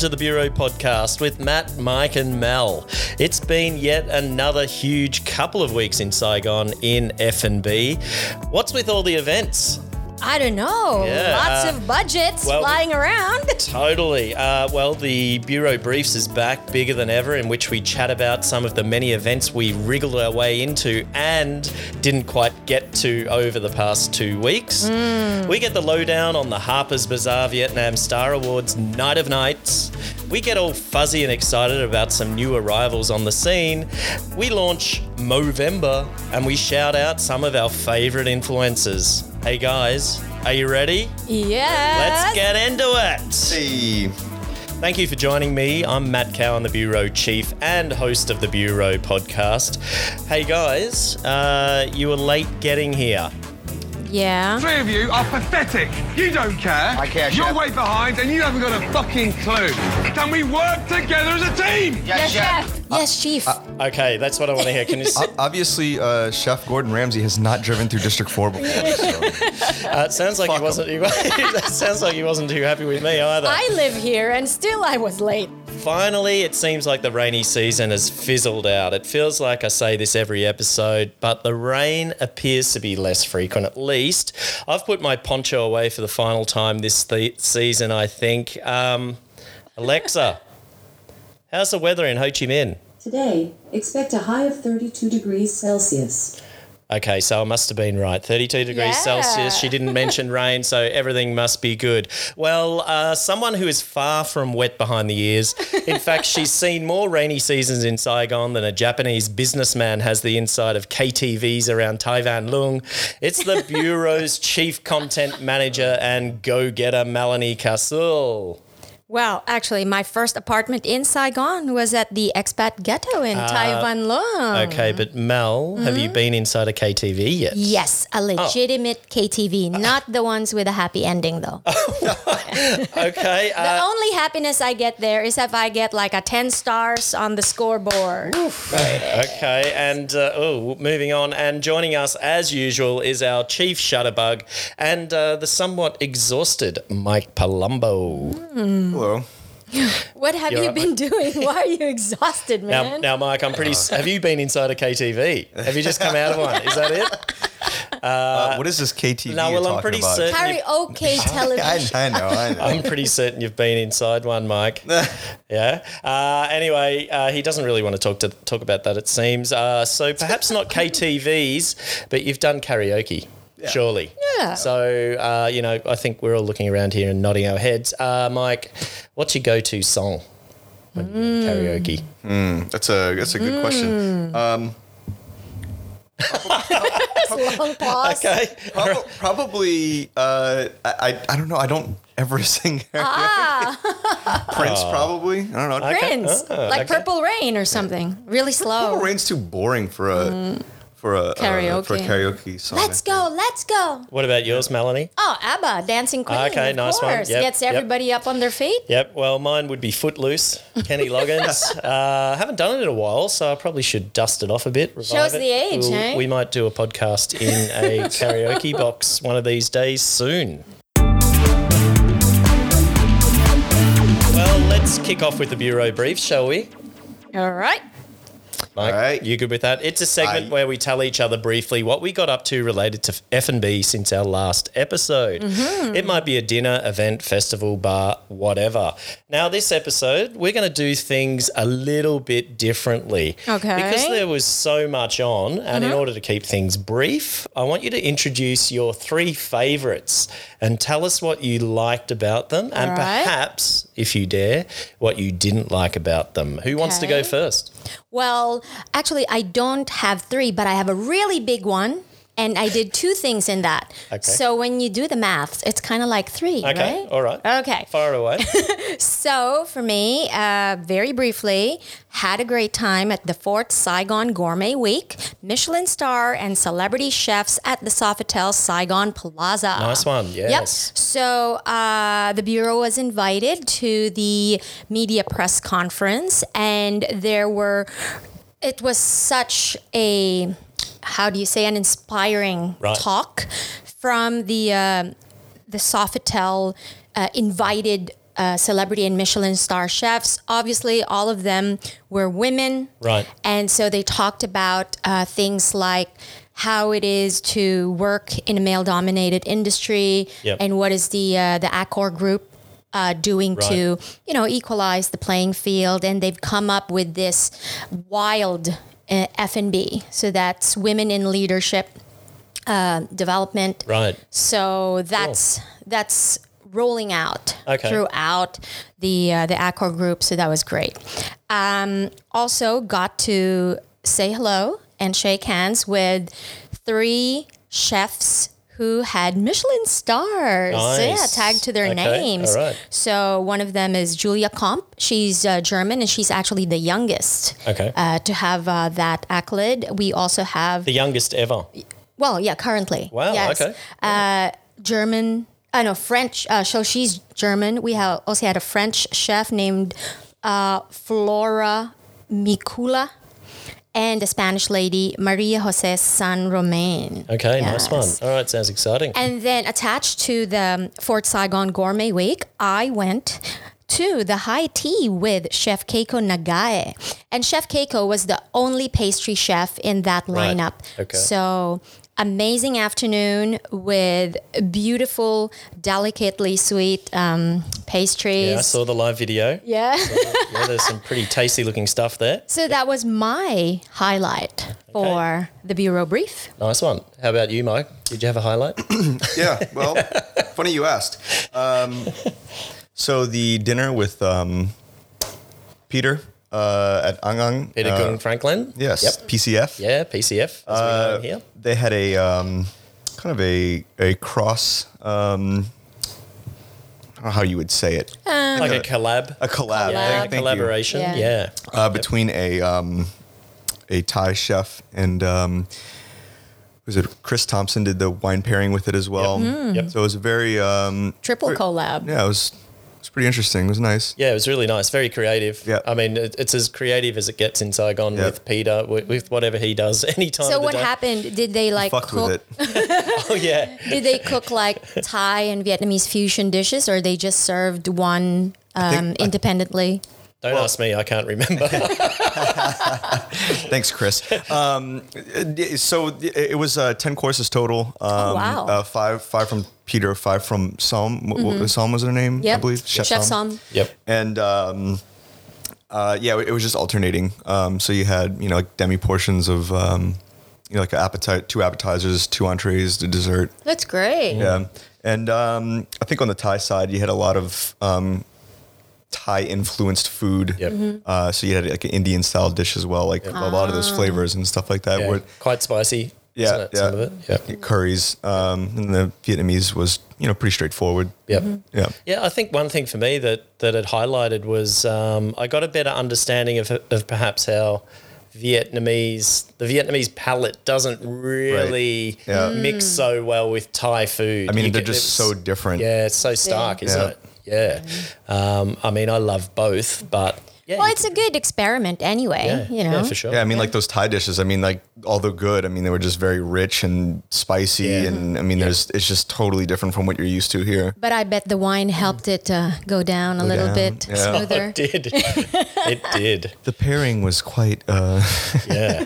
To the Bureau podcast with Matt, Mike, and Mel. It's been yet another huge couple of weeks in Saigon in F&B. What's with all the events? I don't know. Yeah, Lots uh, of budgets well- flying around. Totally. Uh, well, the Bureau Briefs is back bigger than ever, in which we chat about some of the many events we wriggled our way into and didn't quite get to over the past two weeks. We get the lowdown on the Harper's Bazaar Vietnam Star Awards Night of Nights. We get all fuzzy and excited about some new arrivals on the scene. We launch Movember and we shout out some of our favorite influencers. Hey guys, are you ready? Yeah. Let's get into it. Hey, Thank you for joining me. I'm Matt Cowan, the Bureau Chief and host of the Bureau podcast. Hey guys, uh, you were late getting here. Yeah. Three of you are pathetic. You don't care. I care, You're Chef. way behind and you haven't got a fucking clue. Can we work together as a team? yes, chef. Yes, Chief. Okay, that's what I want to hear. Can you? s- O- Obviously, uh, Chef Gordon Ramsay has not driven through District 4 before. So. Uh, it sounds like Fuck he wasn't. He, it sounds like he wasn't too happy with me either. I live here and still I was late. Finally, it seems like the rainy season has fizzled out. It feels like I say this every episode, but the rain appears to be less frequent at least. I've put my poncho away for the final time this th- season, I think. Um, Alexa, how's the weather in Ho Chi Minh? Today, expect a high of 32 degrees Celsius. Okay, so I must have been right. 32 degrees Yeah. Celsius. She didn't mention rain, so everything must be good. Well, uh, someone who is far from wet behind the ears. In fact, she's seen more rainy seasons in Saigon than a Japanese businessman has the inside of KTVs around Thai Van Lung. It's the Bureau's chief content manager and go getter, Melanie Castle. Well, actually, my first apartment in Saigon was at the expat ghetto in Thai Van Lung. Okay, but Mel, have you been inside a KTV yet? Yes, a legitimate KTV, not the ones with a happy ending though. Okay. the Uh, only happiness I get there is if I get like a 10 stars on the scoreboard. Okay, and uh, oh, moving on, and joining us as usual is our chief shutterbug and uh, the somewhat exhausted Mike Palumbo. Hello. What have You're you right. been doing? Why are you exhausted, Now, man? now, Mike, I'm pretty. s have you been inside a KTV? Have you just come out of one? Is that it? Uh, what is this KTV no, you're well, I'm talking pretty about? certain- Karaoke I, television. I know, I know. I'm pretty certain you've been inside one, Mike. Yeah. Uh, anyway, uh, he doesn't really want to talk to talk about that. It seems. Uh, so perhaps not KTVs, but you've done karaoke. Surely. Yeah. So, uh, you know, I think we're all looking around here and nodding our heads. Uh, Mike, what's your go to song when you're in karaoke? That's a that's a good question. Um, Long pause. Okay. prob- probably, uh, I, I I don't know. I don't ever sing. ah. Prince, probably. I don't know. Okay. Prince, Ah, like okay. Purple Rain or something. Really slow. Purple Rain's too boring for a for a uh, for a Karaoke. karaoke song. Let's go, let's go. What about yours, Melanie? Oh, ABBA, Dancing Queen. Okay, of nice one. Yep, Gets yep. everybody up on their feet. Yep. Well, mine would be Footloose, Kenny Loggins. uh, haven't done it in a while, so I probably should dust it off a bit. Shows it. the age, We'll- eh? We might do a podcast in a karaoke box one of these days soon. Well, let's kick off with the bureau brief, shall we? All right. Mike, All right. you good with that? It's a segment I- where we tell each other briefly what we got up to related to F and B since our last episode. Mm-hmm. It might be a dinner, event, festival, bar, whatever. Now, this episode, we're going to do things a little bit differently. Okay. Because there was so much on, and in order to keep things brief, I want you to introduce your three favorites and tell us what you liked about them, and right. perhaps, if you dare, what you didn't like about them. Who wants to go first? Well, actually, I don't have three, but I have a really big one. And I did two things in that. Okay. So when you do the maths, it's kind of like three, Okay, right? all right. Okay. Far away. So for me, uh, very briefly, had a great time at the Fort Saigon Gourmet Week, Michelin star and celebrity chefs at the Sofitel Saigon Plaza. Nice one, Yes. Yep. yes. So uh, the bureau was invited to the media press conference, and there were. It was such a, how do you say, an inspiring Right. talk from the uh, the Sofitel uh, invited uh, celebrity and Michelin star chefs. Obviously, all of them were women. Right. And so they talked about uh, things like how it is to work in a male dominated industry Yep. and what is the, uh, the Accor group uh, doing to, you know, equalize the playing field. And they've come up with this wild F&B. So that's women in leadership uh, development. Right. So that's that's rolling out Okay. throughout the uh, the Accor group. So that was great. Um, also got to say hello and shake hands with three chefs who had Michelin stars. Yeah, tagged to their Okay, names. right. So one of them is Julia Komp. She's uh, German and she's actually the youngest Okay. uh, to have uh, that accolade. We also have the youngest ever. well, yeah, currently. Wow, Yes. okay. Uh, German, I know French. Uh, so she's German. We have also had a French chef named uh, Flora Mikula, and a Spanish lady Maria Jose San Roman. Okay, nice one. Yes. All right, sounds exciting. And then attached to the Fort Saigon Gourmet Week, I went to the high tea with Chef Keiko Nagae. And Chef Keiko was the only pastry chef in that Right. lineup. Okay. So amazing afternoon with beautiful, delicately sweet um, pastries. yeah, I saw the live video. yeah. Yeah, there's some pretty tasty looking stuff there. so that was my highlight for the Bureau Brief. Nice one. How about you, Mike? Did you have a highlight? Yeah, well, funny you asked. Um, so the dinner with um, Peter uh, at Anan. Peter uh, Franklin? Yes, Yep. PCF. Yeah, PCF, as we know here. They had a um, kind of a a cross. Um, I don't know how you would say it. Like a collab. a collab. Collab. yeah, Thank, thank you. collaboration. Yeah. Yeah. uh, between a um, a Thai chef and um, was it Chris Thompson did the wine pairing with it as well. Yep. So it was a very um, Triple very- collab. Yeah, it was pretty interesting. It was nice. Yeah, it was really nice. Very creative. Yeah. I mean, it, it's as creative as it gets in Saigon Yeah. with Peter, with, with whatever he does anytime. So of the what day. happened? Did they like Fucked cook? with it. Oh, yeah. Did they cook like Thai and Vietnamese fusion dishes, or they just served one um, think- independently? Don't ask me. I can't remember. Thanks, Chris. Um, so it it was uh, ten courses total. Um, Oh, wow. Uh, five five from Peter, five from Psalm. What What, Psalm was her name? I Mm-hmm. Believe Chef, Chef Psalm. Som. yep. And um, uh, yeah, it was just alternating. Um, so you had you know like demi portions of um, you know like appetite, two appetizers, two entrees, the dessert. That's great. Yeah, and um, I think on the Thai side, you had a lot of um, Thai influenced food. Yep. Mm-hmm. Uh, so you had like an Indian style dish as well, like a lot of those flavors and stuff like that. Yeah. Were, Quite spicy. yeah, it? yeah. Some of it. Yeah. Curries, um, and the Vietnamese was you know pretty straightforward. Yep. Yeah, Yeah, I think one thing for me that that it highlighted was um, I got a better understanding of, of perhaps how Vietnamese the Vietnamese palate doesn't really Yeah. mix so well with Thai food. I mean You they're get- just so different. yeah, it's so stark, isn't Yeah. it? Yeah. Um, I mean, I love both, but yeah, Well, you it's a good experiment anyway. yeah, you know. yeah, for sure. Yeah, I mean, like those Thai dishes. I mean, like although good, I mean they were just very rich and spicy, Yeah. and I mean, there's it's just totally different from what you're used to here. But I bet the wine helped it uh, go down a little down, bit yeah. smoother. It did. it did. The pairing was quite. Uh, Yeah.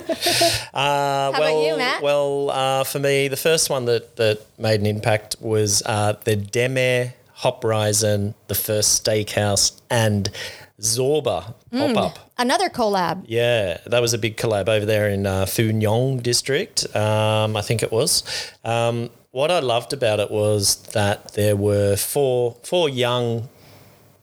Uh, How well, about you, Matt? Well, uh, for me, the first one that, that made an impact was uh, the Deme Hop Risen, the first steakhouse, and Zorba Mm. pop up. Another collab. Yeah, that was a big collab over there in uh, Phu Nhuan district, um, I think it was. Um, what I loved about it was that there were four four young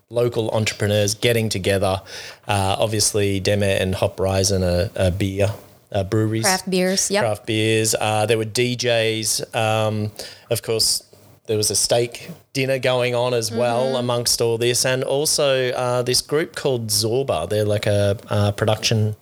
local entrepreneurs getting together. Uh, obviously, Deme and Hop Risen are, are beer uh, breweries, Craft beers. Yep. craft beers. Uh, there were DJs. Um, of course, there was a steak dinner going on as well Mm-hmm. amongst all this, and also uh, this group called Zorba. They're like a uh, production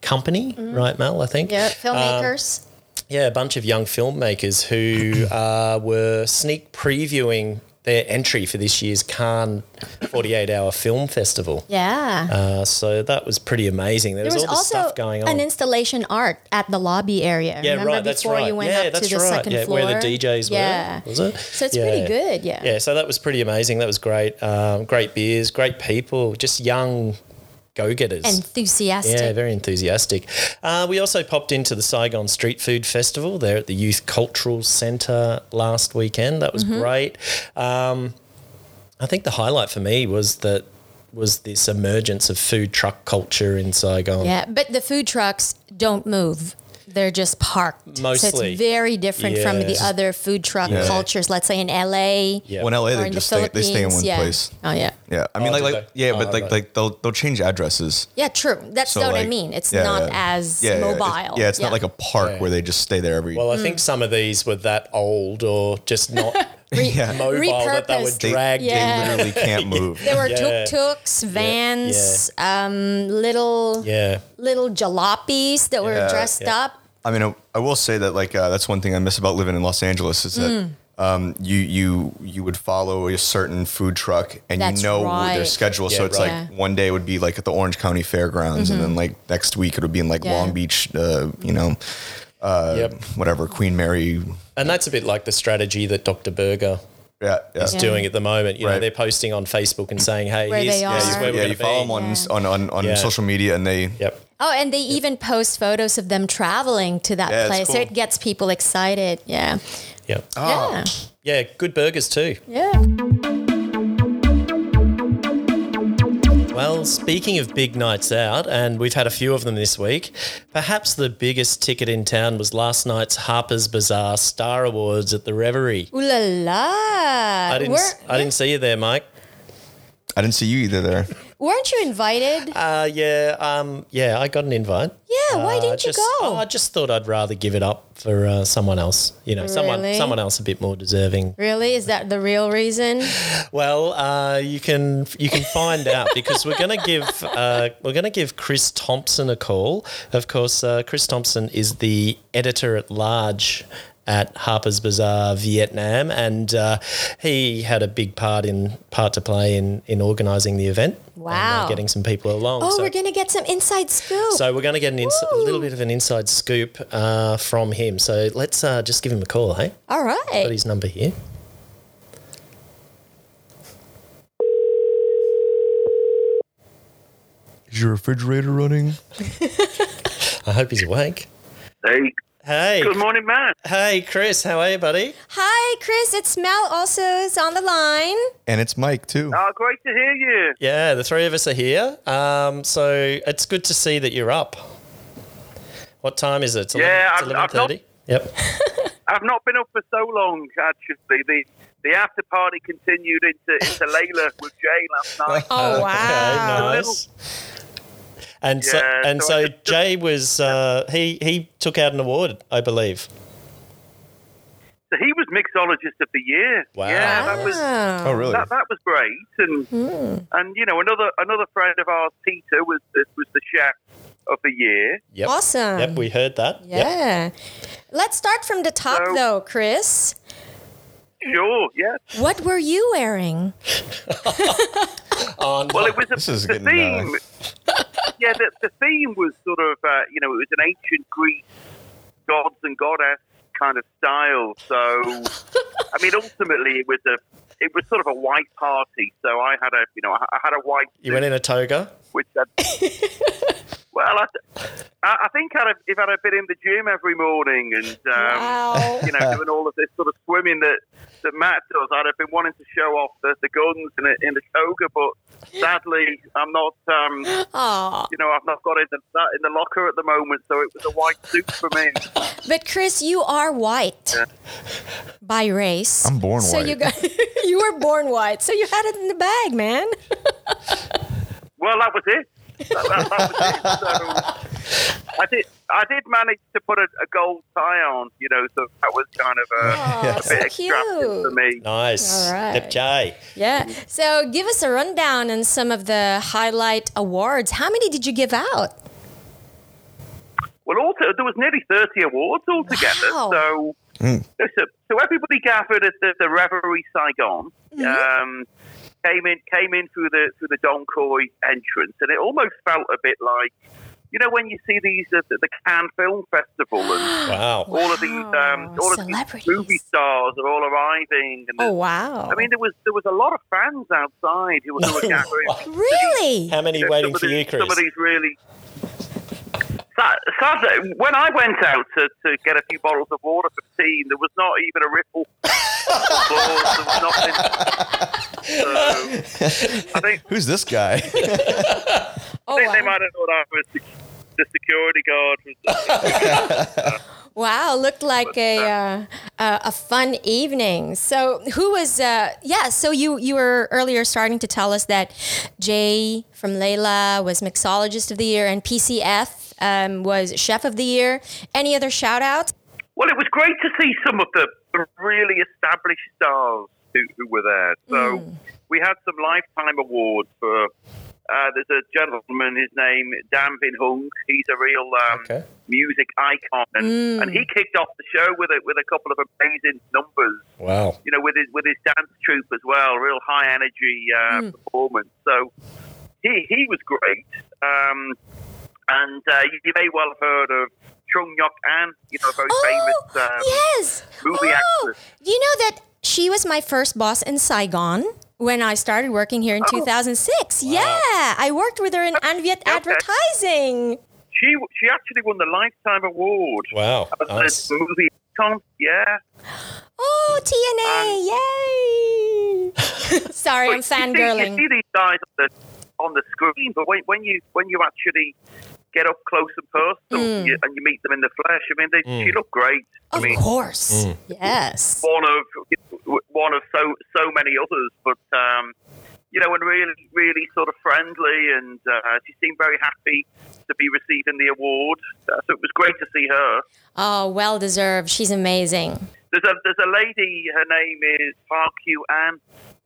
company, right, Mel? I think. Mm-hmm. Yeah. Um, Filmmakers. Yeah, a bunch of young filmmakers who uh, were sneak previewing their entry for this year's Cannes 48 Hour Film Festival. Yeah. Uh, so that was pretty amazing. There, there was, was all this stuff going on. an installation art at the lobby area. yeah, Remember right. That's before right. you went yeah, up that's to the right. second yeah, floor? where the DJs yeah. were. Was it? So it's pretty good, yeah. Yeah, so that was pretty amazing. That was great. Um, great beers, great people, just young go-getters. Enthusiastic. Yeah, very enthusiastic. Uh, we also popped into the Saigon Street Food Festival there at the Youth Cultural Centre last weekend. That was Mm-hmm. great. Um, I think the highlight for me was that was this emergence of food truck culture in Saigon. Yeah, but the food trucks don't move. They're just parked. So it's very different from the other food truck Yeah. cultures, let's say in LA Yeah. Well, in LA, or they in just the stay, they stay in one yeah. place. Oh, yeah. Yeah, I mean, Oh, like, like yeah, Oh, but like, right. like they'll they'll change addresses. Yeah, true. That's So, what I mean. It's yeah, not yeah. as Yeah, yeah, mobile. It's, yeah, it's not like a park Yeah. where they just stay there every. Well, I Mm. think some of these were that old or just not yeah, mobile that they were repurposed. they, dragged they literally can't move. There were Yeah. tuk-tuks, vans, um, little Yeah. little jalopies that were dressed Yeah. up. I mean, I, I will say that like uh, that's one thing I miss about living in Los Angeles is that Mm. um, you you you would follow a certain food truck and That's you know their right. schedule. so it's right. like one day would be like at the Orange County Fairgrounds, and then like next week it would be in like Mm-hmm. Yeah. Long Beach, uh, you know, uh, Yep. whatever Queen Mary. And that's a bit like the strategy that Dr. Berger Yeah, yeah. is doing at the moment. You know, they're posting on Facebook and saying, "Hey, Where here's, they here's are. where we're yeah, you follow be." them on Yeah. on on, on Yeah. social media, and they Yep. Oh, and they even post photos of them traveling to that Yeah, it's place. So it gets people excited. Yeah. Yep. Oh. Yeah. Yeah, good burgers too. Yeah. Well, speaking of big nights out, and we've had a few of them this week, perhaps the biggest ticket in town was last night's Harper's Bazaar Star Awards at the Reverie. Ooh la la. I didn't, Were, I didn't see you there, Mike. I didn't see you either there. Weren't you invited? Uh, yeah, um, yeah, I got an invite. Yeah, why Uh, didn't just, you go? oh, I just thought I'd rather give it up for uh, someone else. You know, someone, Really? someone else a bit more deserving. really? Is that the real reason? Well, uh, you can you can find out because we're going to give uh, we're going to give Chris Thompson a call. Of course, uh, Chris Thompson is the editor at large at Harper's Bazaar Vietnam, and uh, he had a big part in part to play in in organising the event. and, uh, Wow. getting some people along. Oh, so, we're gonna get some inside scoop. so we're going to get an ins- a little bit of an inside scoop uh, from him. So let's uh, just give him a call, hey? All Got his number here. Is your refrigerator running? I hope he's awake. Hey, Hey, good morning, Matt. hey, Chris, how are you, buddy? Hi, Chris. It's Mel. Also, is on the line. And it's Mike too. Oh, great to hear you. Yeah, the three of us are here. Um, so it's good to see that you're up. What time is it? It's Yeah, it's I've- I've not- 11:30? Yep. I've not been up for so long, actually. The the after party continued into into Layla with Jay last night. Oh wow. Okay, nice. And so, and so so just- Jay was uh, he he took out an award, I believe. So he was mixologist of the year. Wow. Yeah, that was Oh, really? that, that was great. And Hmm. and you know another another friend of ours, Peter, was the, was the chef of the year. Yep. Awesome. Yep, we heard that. Yep. Yeah. Let's start from the top, So- though, Chris. Sure, yeah. What were you wearing? Oh, no. Well, it was a, This is the uh, theme. yeah, the, the theme was sort of uh, you know it was an ancient Greek gods and goddess kind of style. So, I mean, ultimately it was a it was sort of a white party. So I had a you know I I had a white you went in a toga. which had, well, I, I I think I'd have, if I'd have been in the gym every morning and um, Wow. you know doing all of this sort of swimming that that Matt does, I'd have been wanting to show off the, the guns in a, in the toga, but sadly I'm not. Um, you know, I've not got it in the, in the locker at the moment, so it was a white suit for me. But Chris, you are white by race. I'm born so white. So you got you were born white, so you had it in the bag, man. Well, that was it. That, that-. So I did, I did manage to put a, a gold tie on, you know, so that was kind of a, Oh, a so bit extravagant for me. Nice. All right. Yep, Jay. Yeah. So give us a rundown on some of the highlight awards. How many did you give out? Well, also there was nearly thirty awards altogether. Wow. So so, so everybody gathered at the, the Reverie Saigon. Um, came in came in through the through the Dong Khoi entrance, and it almost felt a bit like. You know when you see these at the, the Cannes Film Festival and Wow. all of these um, all of these celebrities. movie stars are all arriving and Oh wow! I mean there was there was a lot of fans outside who, who were gathering really? How many Yeah, waiting for of you, Chris? Some of these really. Sad, sad, when I went out to, to get a few bottles of water for the team, there was not even a ripple. There was nothing. So, I think, Who's this guy? Oh I think they might have thought I was the, the security guard. Was Wow, looked like a uh, a a fun evening. So who was? Uh, yeah, so you you were earlier starting to tell us that Jay from Layla was mixologist of the year and PCF um, was chef of the year. Any other shout outs? Well, it was great to see some of the really established stars who, who were there. So we had some lifetime awards for. Uh, there's a gentleman, his name Dam Vinh Hung. He's a real um, Okay. music icon, and, and he kicked off the show with a, with a couple of amazing numbers. Wow. You know, with his with his dance troupe as well, real high energy uh, performance. So he he was great. Um, and uh, you, you may well have heard of Truong Ngoc Anh, you know, a very famous um, yes. movie oh, actress. you know that she was my first boss in Saigon when I started working here in 2006. Yeah, I worked with her in Anviet Okay. Advertising. She she actually won the Lifetime Award Wow. for the Nice. movie icon. Yeah. Oh, TNA! Yay! Sorry, I'm But you see- fangirling. You see these guys on the, on the screen, but when, when you when you actually get up close and personal hmm. and, you, and you meet them in the flesh, I mean, they, she hmm. looked great. I Of mean, course. Hmm. Yes. one of one of so so many others, but um, you know, and really really sort of friendly, and uh, she seemed very happy to be receiving the award. Uh, so it was great to see her. Oh, well deserved. She's amazing. There's a there's a lady. Her name is Park Yu An,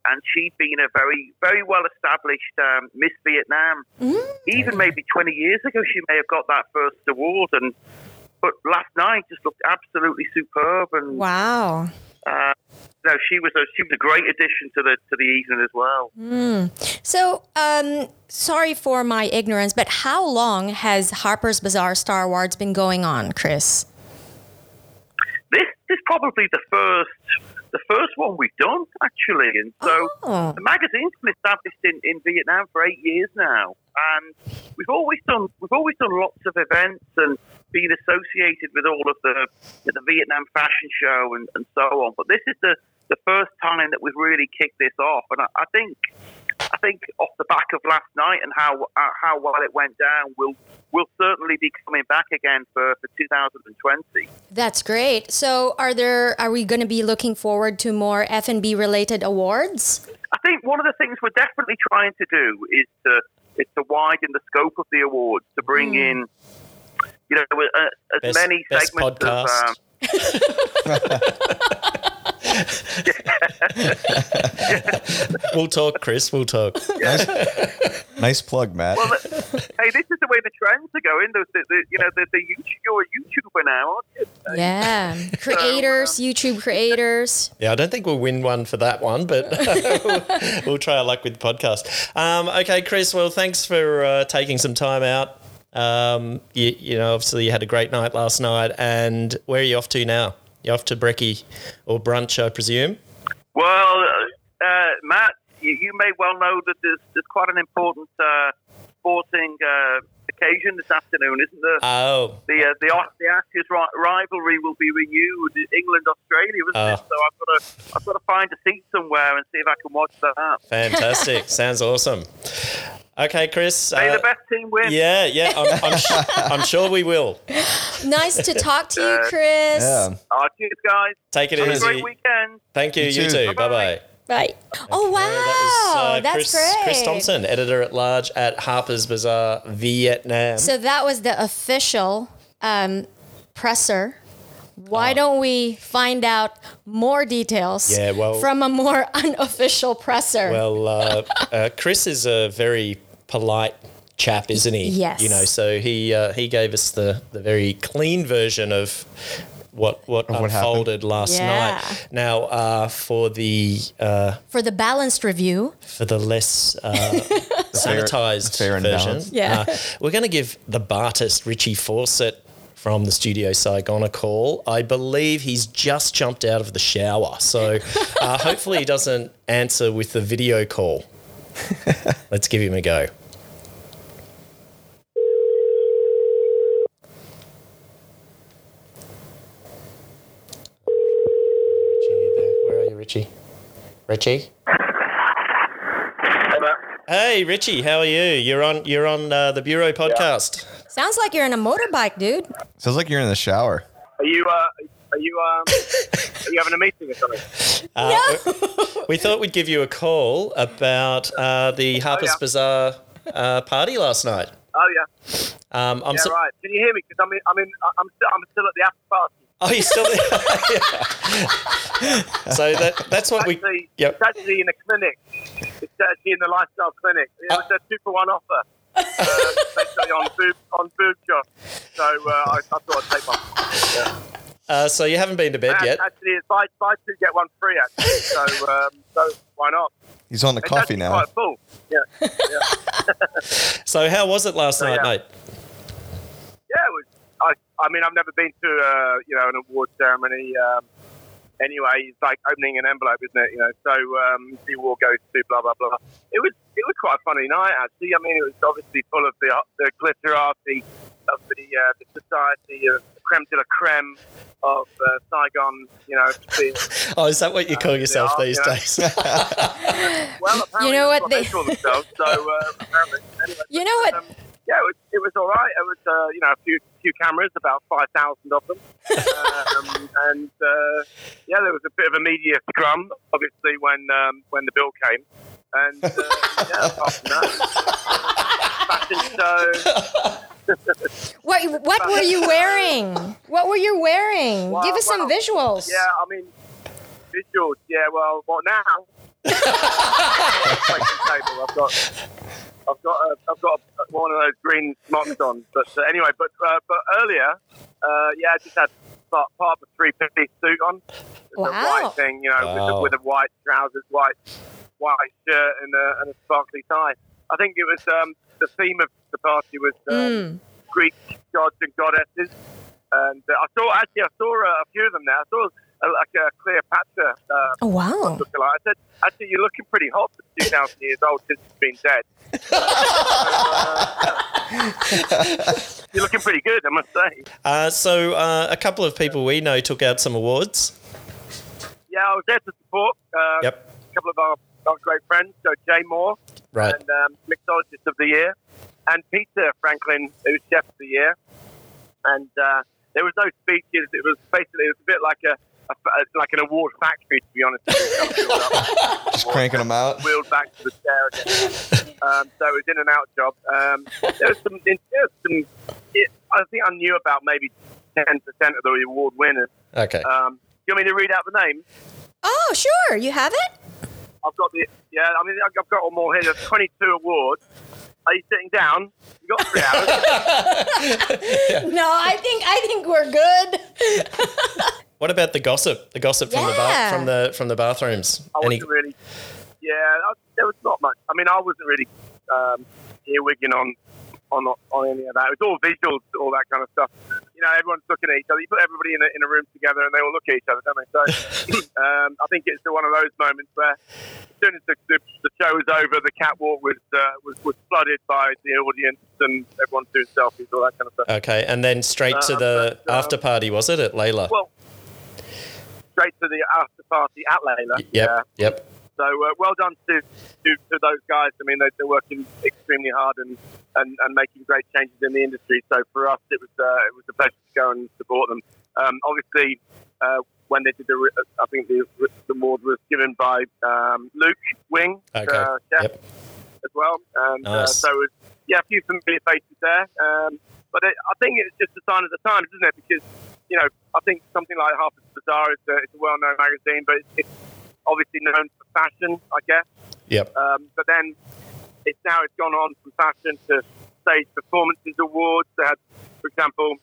and she'd been a very very well established um, Miss Vietnam. Even maybe 20 years ago, she may have got that first award. And but last night just looked absolutely superb. And Wow. uh, no, she was a she was a great addition to the to the evening as well. So, um, sorry for my ignorance, but how long has Harper's Bazaar Star Awards been going on, Chris? This is probably the first the first one we've done actually, and so Oh. the magazine's been established in, in Vietnam for eight years now, and we've always done we've always done lots of events and been associated with all of the the Vietnam fashion show and, and so on. But this is the the first time that we've really kicked this off, and I, I think I think off the back of last night and how uh, how well it went down, we'll we'll certainly be coming back again for, for 2020. That's great. So, are there? Are we going to be looking forward to more F and B related awards? I think one of the things we're definitely trying to do is to is to widen the scope of the awards to bring in, you know, uh, as Best- many best segments podcast. of. Um, We'll talk, Chris. We'll talk. nice plug, Matt. well, hey, this is the way the trends are going. The, the, the, you know, the, the YouTube, you're a YouTuber now, aren't you? Yeah, creators, YouTube creators. Yeah, I don't think we'll win one for that one, but we'll, we'll try our luck with the podcast. Um, okay, Chris. Well, thanks for uh, taking some time out. Um, you, you know, obviously you had a great night last night, and where are you off to now? You off to brekkie or brunch, I presume? Well, uh, uh, Matt, you, you may well know that there's, there's quite an important uh, sporting uh, occasion this afternoon, isn't there? Oh, the uh, the the Ashes rivalry will be renewed. England Australia, isn't Oh. it? So I've got to I've got to find a seat somewhere and see if I can watch that. fantastic! Sounds awesome. Okay, Chris. May uh, the best team win. yeah, yeah. I'm, I'm, sh- I'm sure we will. Nice to talk to you, Chris. yeah. Uh, cheers, guys. Take it Have a easy. great weekend. Thank you. You You, too. too. Bye bye. Bye. Oh wow, that was uh, that's Chris, great. Chris Thompson, editor at large at Harper's Bazaar Vietnam. So that was the official um, presser. Why don't we find out more details Yeah, well- from a more unofficial presser? Well, uh, uh, Chris is a very polite chap, isn't he? Yes. You know, so he uh, he gave us the the very clean version of what what what unfolded last Yeah. night. Now, uh, for the uh, For the balanced review, for the less uh, sanitized the fair version. Yeah. uh, we're going to give the Bartist Richie Fawcett from the Studio Saigon a call. I believe he's just jumped out of the shower, so uh, hopefully he doesn't answer with the video call. Let's give him a go. Richie, there. Where are you, Richie? Richie? Hey, Richie, how are you? You're on. You're on uh, the Bureau podcast. sounds like you're in a motorbike, dude. Sounds like you're in the shower. Are you? Uh, are you? Um, are you having a meeting or something? Uh, We thought we'd give you a call about uh, the Harper's yeah. Bazaar uh, party last night. Oh yeah, Um, I'm yeah, so- right. Can you hear me? Because I'm in, I'm in, I'm still, I'm still at the after party. Oh, you still there? so that that's what we. Actually, Yep. it's actually in a clinic. It's actually in the lifestyle clinic. It was a two for one offer. Uh, basically on boob on boob job. So uh, I, I thought I'd take one. Yeah. Uh, so you haven't been to bed And yet. Actually, it's buy, buy two get one free. Actually, so um, so why not? He's on the It's coffee actually now. Quite full. Yeah. So how was it last night, yeah. mate? Yeah, it was. I, I mean, I've never been to uh, you know an award ceremony. Um, anyway, it's like opening an envelope, isn't it? You know, so um, the award goes to blah blah blah. It was it was quite a funny night actually. I mean, it was obviously full of the the glitterati of the uh, the society of creme de la creme of uh, Saigon. You know, the- Oh, is that what you call yourself yeah, these yeah. days? well, apparently know that's what they, they- call themselves. So uh, anyway. You know what? Um, yeah, it was, it was all right. It was, uh, you know, a few few cameras, about five thousand of them, um, and uh, yeah, there was a bit of a media scrum, obviously, when um, when the bill came, and uh, yeah, apart from that, fashion show. What what were you wearing? What were you wearing? Well, Give us some visuals. Yeah, I mean, visuals. Yeah, well, what now? Table. I've got, I've got, a, I've got a, one of those green smocks on. But uh, anyway, but uh, but earlier, uh, yeah, I just had part, part of a three-piece suit on. It's a white thing, you know, with, Wow. the, with a white trousers, white, white shirt, and a, and a sparkly tie. I think it was um, the theme of the party was um, Mm. Greek gods and goddesses. And uh, I saw actually I saw uh, a few of them there. I saw uh, like a Cleopatra uh, Oh, wow. looking like. I said, actually, you're looking pretty hot for 2,000 years old since you've been dead. Uh, you're looking pretty good, I must say. Uh, so uh, a couple of people we know took out some awards. Yeah, I was there to support uh, Yep. a couple of our, our great friends. So Jay Moore, Right. and um, mixologist of the year, and Peter Franklin, who's chef of the year. And uh, there was no speeches. It was basically it was a bit like a, a like an award factory, to be honest. with you. Just cranking them out. Wheeled back to the chair again. Um, so it was in and out job. Um, there was some. There was some it, I think I knew about maybe ten percent of the award winners. Okay. Um, do you want me to read out the names? Oh, sure. You have it? I've got the yeah. I mean, I've got one more here. There's 22 awards. Are you sitting down? You got three hours. No, I think I think we're good. What about the gossip? The gossip from the bar- from the from the bathrooms. I Any- wasn't really. Yeah, I, there was not much. I mean, I wasn't really um, earwigging on on on any of that. It was all visuals, all that kind of stuff. You know, everyone's looking at each other. You put everybody in a, in a room together, and they all look at each other, don't they? So, um, I think it's one of those moments where, as soon as the, the, the show was over, the catwalk was, uh, was was flooded by the audience, and everyone's doing selfies, all that kind of stuff. okay, and then straight to Uh, the but, um, after party, was it at Layla? Well, straight to the after party at Layla. yep. Yeah. Yep. So uh, well done to, to, to those guys. I mean, they, they're working extremely hard and, and, and making great changes in the industry. So for us, it was uh, it was a pleasure to go and support them. Um, obviously, uh, when they did the, re- I think the, the award was given by um, Luke Nguyen, Okay. uh, chef Yep. as well. And uh, Nice. so it was, yeah, a few familiar faces there. Um, but it, I think it's just a sign of the times, isn't it? Because you know, I think something like Harper's Bazaar is a, it's a well-known magazine, but it's, it's obviously known for fashion, I guess. Yep. Um, but then it's now it's gone on from fashion to stage performances awards. They had, for example,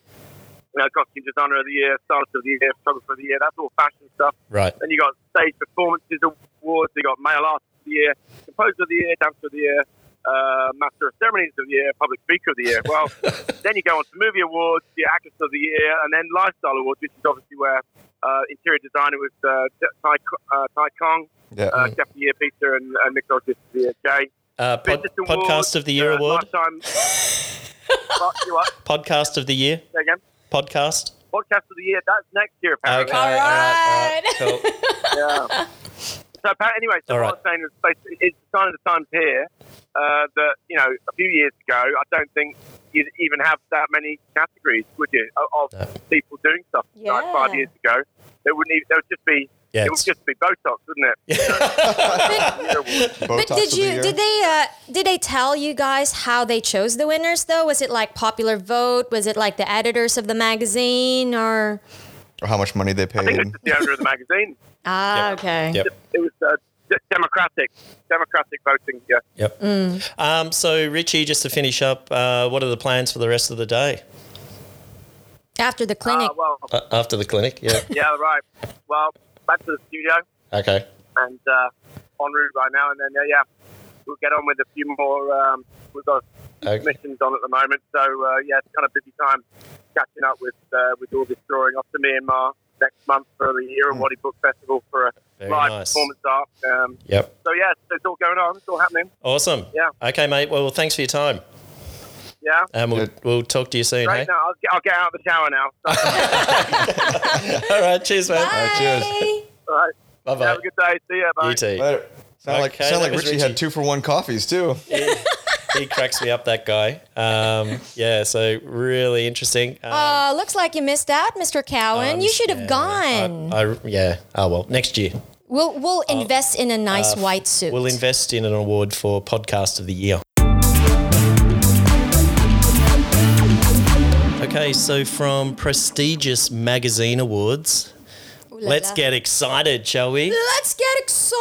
you know, costume designer of the year, stylist of the year, photographer of the year. That's all fashion stuff. Right. Then you got stage performances awards. You got male artist of the year, composer of the year, dancer of the year, uh, master of ceremonies of the year, public speaker of the year. Well, then you go on to movie awards, the actress of the year, and then lifestyle awards, which is obviously where uh, interior designer with uh, Tai, uh, tai Kong, Yeah. uh, chef of the year Peter, and uh, mixologist of the year Jay. Uh, pod, Business awards, podcast of the year uh, award. Lifetime. what, you what? Podcast of the year. Say again. Podcast. Podcast of the year. That's next year, Okay. apparently. all right, all right, cool. Yeah. So anyway, so All what right. I'm saying is it's a sign of the times here uh, that you know a few years ago I don't think you'd even have that many categories, would you, of, of No. people doing stuff? Like five years ago, there wouldn't even, there would just be Yeah, it would just be Botox, wouldn't it? But Botox did of the you did they uh, did they tell you guys how they chose the winners though? Was it like popular vote? Was it like the editors of the magazine or? or how much money they paid? I think paid? it's just the owner of the magazine. Ah, Yep. okay. Yep. It was uh, democratic, democratic voting. Yeah. Yep. Mm. Um, so, Richie, just to finish up, uh, what are the plans for the rest of the day After the clinic. Uh, well, uh, after the clinic? Yeah. yeah, right. Well, back to the studio. Okay. and uh, en route right now. And then uh, yeah, we'll get on with a few more. Um, we've got Okay. missions on at the moment, so uh, yeah, it's kind of busy time catching up with uh, with all this drawing off to Myanmar next month for the Irrawaddy Book Festival for a Very live nice. performance art. Um, Yep. so yeah, so it's all going on. It's all happening. Awesome. Yeah. Okay, mate. Well, thanks for your time. Yeah. And we'll, we'll talk to you soon, Right hey? now, I'll get, I'll get out of the shower now. All right. Cheers, mate. cheers. Bye. all right. Bye-bye. Have a good day. See ya. Bye. You too. Later. Sound like Okay, sound like Richie, Richie. had two for one coffees too. he cracks me up, that guy. Um, yeah, so really interesting. Um, Oh, looks like you missed out, Mr. Cowan. um, you should have yeah, gone. I, I, yeah. Oh, well, next year. we'll we'll invest in a nice white suit. We'll invest in an award for Podcast of the Year. Okay, so from prestigious magazine awards, Ooh la let's la. get excited, shall we? Let's get excited.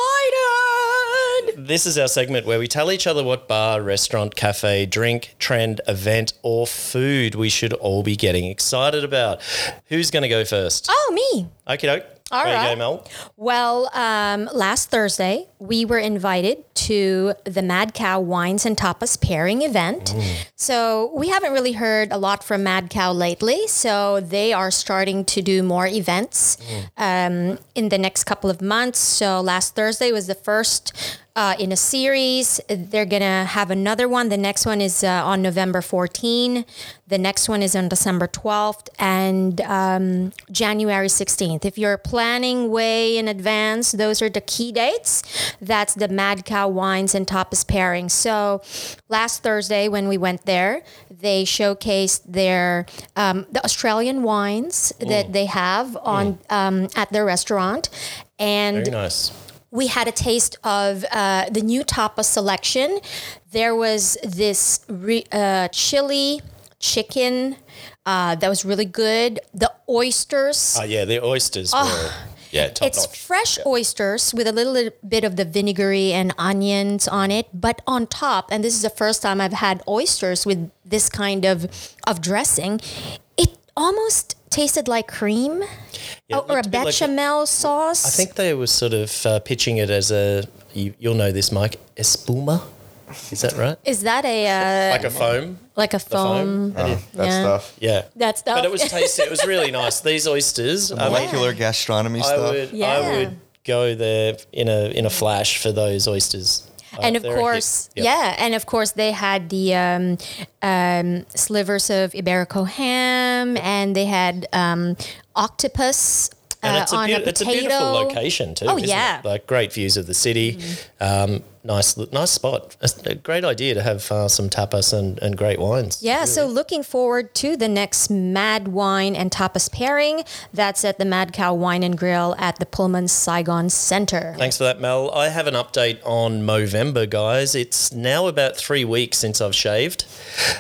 This is our segment where we tell each other what bar, restaurant, cafe, drink, trend, event, or food we should all be getting excited about. Who's going to go first? Oh, me. Okie doke. All there you go, Mel. Well, um, last Thursday, we were invited to the Mad Cow Wines and Tapas pairing event. So we haven't really heard a lot from Mad Cow lately. So they are starting to do more events um, in the next couple of months. So last Thursday was the first uh, in a series. They're going to have another one. The next one is uh, on November 14. The next one is on December 12th and um, January 16th. If you're planning way in advance, those are the key dates. That's the Mad Cow Wines and Tapas pairing. So last Thursday when we went there, they showcased their um, the Australian wines that they have on um, at their restaurant. And Very nice. We had a taste of uh, the new tapa selection. There was this re- uh, chili chicken uh, that was really good. The oysters. Oh, yeah, the oysters were, yeah, top it's notch. fresh oysters with a little bit of the vinegary and onions on it, but on top, and this is the first time I've had oysters with this kind of of dressing. It almost tasted like cream Yeah, it or a looked a bit like- bechamel sauce. I think they were sort of uh, pitching it as a, you, you'll know this, Mike, espuma. Is that right? is that a uh, Like a foam? like a foam? foam? Oh, that Yeah. stuff. Yeah. That stuff. But it was tasty. It was really nice. These oysters, I, mean, Molecular gastronomy I stuff. would, I would go there in a in a flash for those oysters. Uh, and of they're a hit. course, Yep. yeah, and of course they had the um, um, slivers of Iberico ham, and they had um, octopus And uh, it's, a on beau- a it's a beautiful location too. Oh, yeah. it? like great views of the city. Um, nice, nice spot. A, a great idea to have uh, some tapas and, and great wines. Yeah, so looking forward to the next Mad Wine and Tapas pairing. That's at the Mad Cow Wine and Grill at the Pullman Saigon Center. Thanks for that, Mel. I have an update on Movember, guys. It's now about three weeks since I've shaved.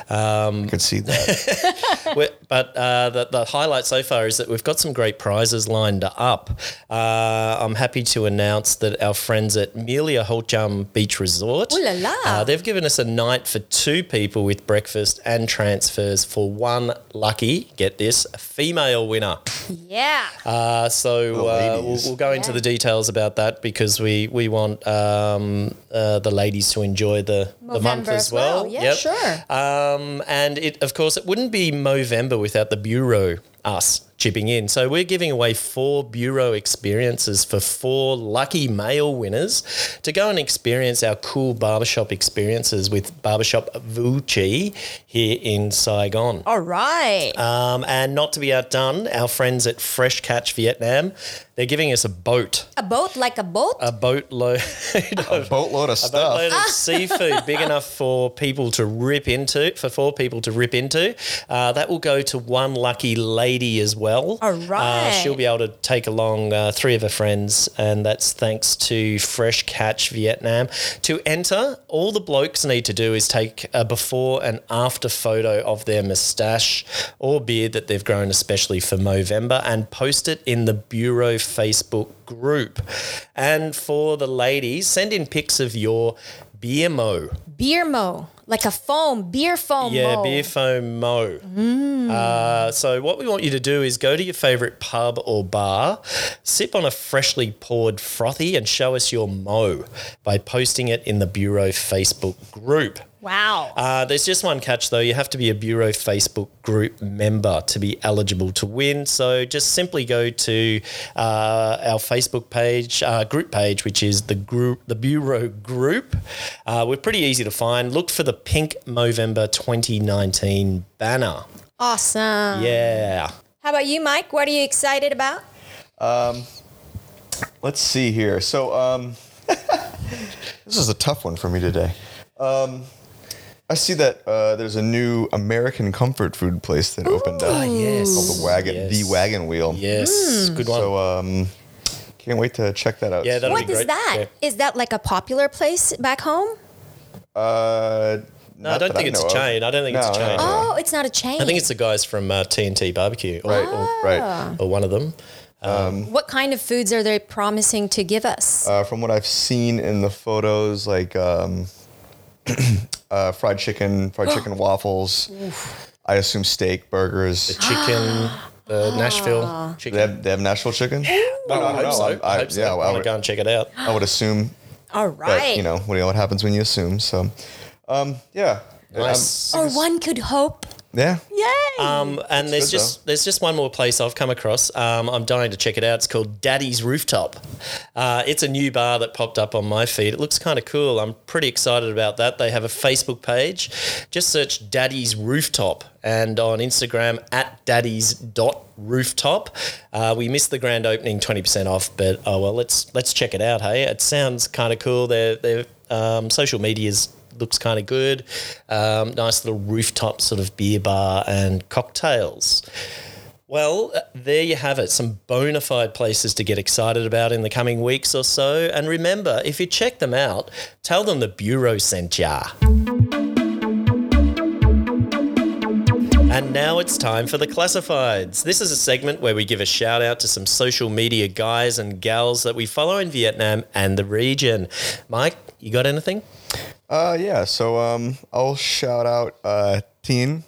Um, Could see that. but uh, the, the highlight so far is that we've got some great prizes lined up. Uh, I'm happy to announce that our friends at Melia Ho Tram Beach Resort. Ooh la la. Uh, they've given us a night for two people with breakfast and transfers for one lucky, get this, female winner. Yeah. Uh, so The uh, we'll, we'll go into Yeah. the details about that because we we want um, uh, the ladies to enjoy the, the month as as well. well. Yeah, sure. Um, and it, of course, it wouldn't be Movember without the bureau us chipping in. So we're giving away four bureau experiences for four lucky male winners to go and experience our cool barbershop experiences with Barbershop Vucci here in Saigon. All right. Um, and not to be outdone, our friends at Fresh Catch Vietnam, they're giving us a boat, a boat like a boat? a boatload of Boatload of stuff. a stuff. boatload of seafood big enough for people to rip into, for four people to rip into. Uh, that will go to one lucky lady as well. All Uh, she'll be able to take along uh, three of her friends, and that's thanks to Fresh Catch Vietnam. To enter, all the blokes need to do is take a before and after photo of their moustache or beard that they've grown especially for Movember and post it in the Bureau Facebook group. And for the ladies, send in pics of your beer mo. beer mo. Like a foam, beer foam Yeah, beer foam mo. Uh, so what we want you to do is go to your favourite pub or bar, sip on a freshly poured frothy, and show us your mo by posting it in the Bureau Facebook group. Wow. Uh, there's just one catch though. You have to be a Bureau Facebook group member to be eligible to win. So just simply go to uh, our Facebook page, uh, group page, which is the group, the Bureau group. Uh, we're pretty easy to find. Look for the pink Movember 2019 banner. awesome. Yeah. How about you, Mike? What are you excited about? Let's see here. So, um, this is a tough one for me today. Um, I see that uh, there's a new American comfort food place that opened up. Oh yes. Called the Wagon, Yes. the Wagon Wheel. Yes. Good one. So, um, can't wait to check that out. Yeah, that'll What be is great. that? Is Yeah. that like a popular place back home? Uh, No, I don't think it's a chain. I don't think it's a chain. Oh, it's not a chain. I think it's the guys from uh, TNT Barbecue or, Right, or, right. or one of them. What kind of foods are they promising to give us? Uh, from what I've seen in the photos, like um, uh, fried chicken, fried chicken waffles. I assume steak, burgers. The chicken, the Nashville Ah. chicken. They have, they have Nashville chicken. Well, I, don't hope so. I- I, I- hope so. yeah, I well, I want to would- go and check it out. I would assume All right. that right. you know what, what happens when you assume. So, um, yeah, Nice. or one could hope. Yeah. Yay! Um, and there's good, just there's just one more place I've come across. Um, I'm dying to check it out. It's called Daddy's Rooftop. Uh, it's a new bar that popped up on my feed. It looks kind of cool. I'm pretty excited about that. They have a Facebook page. Just search Daddy's Rooftop and on Instagram at Daddy's dot rooftop. Uh, we missed the grand opening, twenty percent off, but oh well. Let's let's check it out. Hey, it sounds kind of cool. Their their um, social medias looks kind of good. Um, nice little rooftop sort of beer bar and cocktails. Well, there you have it. Some bona fide places to get excited about in the coming weeks or so. And remember, if you check them out, tell them the Bureau sent ya. And now it's time for the classifieds. This is a segment where we give a shout out to some social media guys and gals that we follow in Vietnam and the region. Mike, you got anything? Uh, yeah. So um, I'll shout out uh, Teen.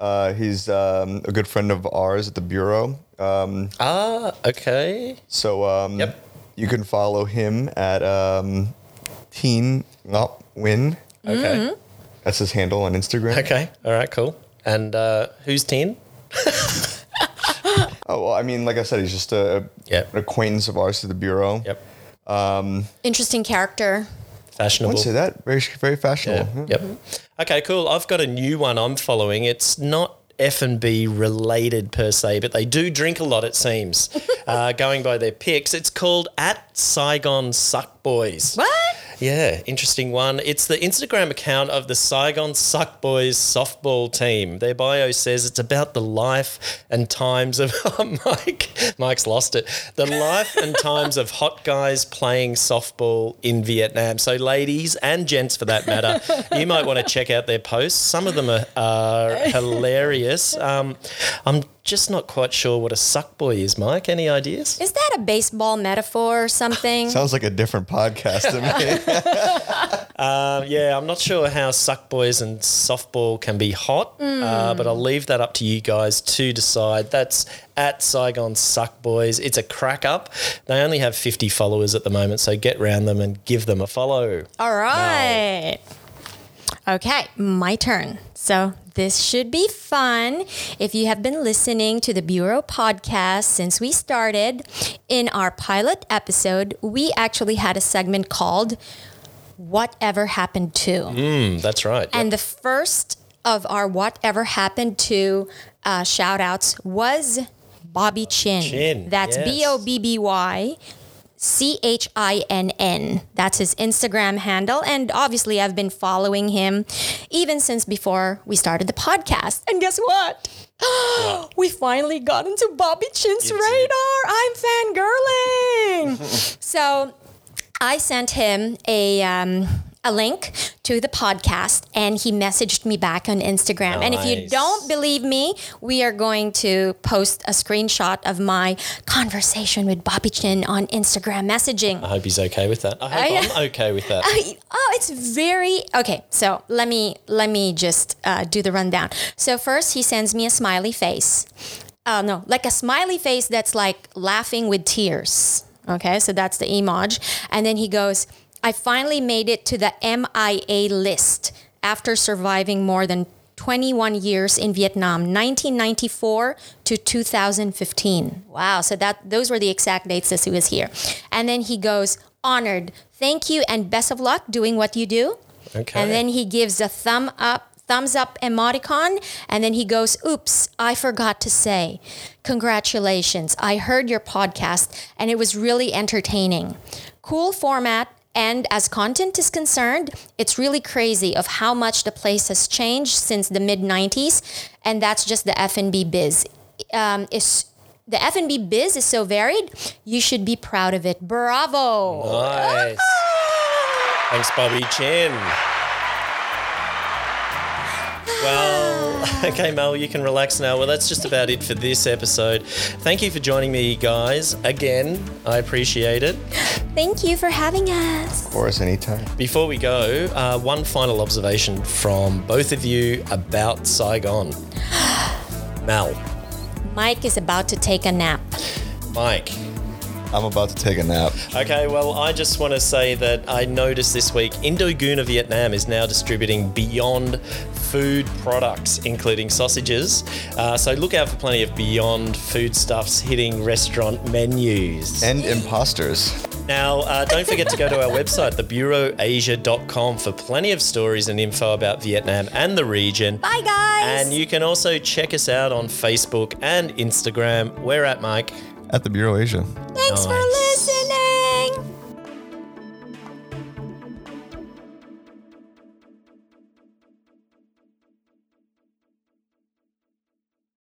Uh, he's um, a good friend of ours at the bureau. Um, Ah, okay. so um, Yep. you can follow him at um, Teen Ngop Win. Okay. That's his handle on Instagram. Okay. All right, cool. And uh, who's 10? Oh well, I mean, like I said, he's just a Yep. an acquaintance of ours at the bureau. Yep. Interesting character. I Fashionable. wouldn't say that. Very very Yeah. fashionable. Yep. Okay, cool. I've got a new one I'm following. It's not F&B related per se, but they do drink a lot, it seems. uh, going by their pics, it's called at Saigon Suck Boys. What? Yeah, interesting one. It's the Instagram account of the Saigon Suck Boys softball team. Their bio says it's about the life and times of Mike. Mike's lost it. The life and times of hot guys playing softball in Vietnam. So, ladies and gents, for that matter, you might want to check out their posts. Some of them are, are hilarious. Um, I'm just not quite sure what a suck boy is, Mike. Any ideas? Is that a baseball metaphor or something? Sounds like a different podcast to me. Uh, yeah, I'm not sure how suck boys and softball can be hot, uh, but I'll leave that up to you guys to decide. That's at Saigon Suck Boys. It's a crack up. They only have 50 followers at the moment, so get round them and give them a follow. All right. Okay, my turn. So this should be fun. If you have been listening to the Bureau podcast since we started, in our pilot episode, we actually had a segment called Whatever Happened to. Mm, that's right. And the first of our Whatever Happened to uh, shout outs was Bobby Chinn. Chinn, That's yes. B O B B Y. C H I N N. That's his Instagram handle. And obviously, I've been following him even since before we started the podcast. And guess what? we finally got into Bobby Chinn's radar. I'm fangirling. so I sent him a um, a link to the podcast, and he messaged me back on Instagram. And if you don't believe me, we are going to post a screenshot of my conversation with Bobby Chinn on Instagram messaging. I hope he's okay with that. I hope yeah. I'm okay with that. I- oh, it's very okay. So let me let me just uh, do the rundown. So first, he sends me a smiley face. Uh, no, like a smiley face that's like laughing with tears. Okay, so that's the emoji, and then he goes, "I finally made it to the MIA list after surviving more than." 21 years in Vietnam, 1994 to 2015. Wow, so that those were the exact dates that he was here. And then he goes, "Honored. Thank you and best of luck doing what you do." Okay. And then he gives a thumb up, thumbs up emoticon, and then he goes, "Oops, I forgot to say. Congratulations. I heard your podcast and it was really entertaining. Cool format." And as content is concerned, it's really crazy of how much the place has changed since the mid 90s, and that's just the F&B biz. Um, is the F&B biz is so varied, you should be proud of it. Bravo. Nice. Thanks, Bobby Chinn. Well, okay, Mel, you can relax now. Well, that's just about it for this episode. Thank you for joining me, guys. Again, I appreciate it. Thank you for having us. of course, anytime. Before we go, uh, one final observation from both of you about Saigon. Mel, Mike is about to take a nap. Mike. I'm about to take a nap. Okay, well, I just want to say that I noticed this week Indoguna Vietnam is now distributing Beyond food products, including sausages. Uh, so look out for plenty of Beyond foodstuffs hitting restaurant menus. And imposters. Now, uh, don't forget to go to our website, thebureauasia.com, for plenty of stories and info about Vietnam and the region. Bye, guys. And you can also check us out on Facebook and Instagram. We're at Mike. At the Bureau Asia. Thanks for Nice.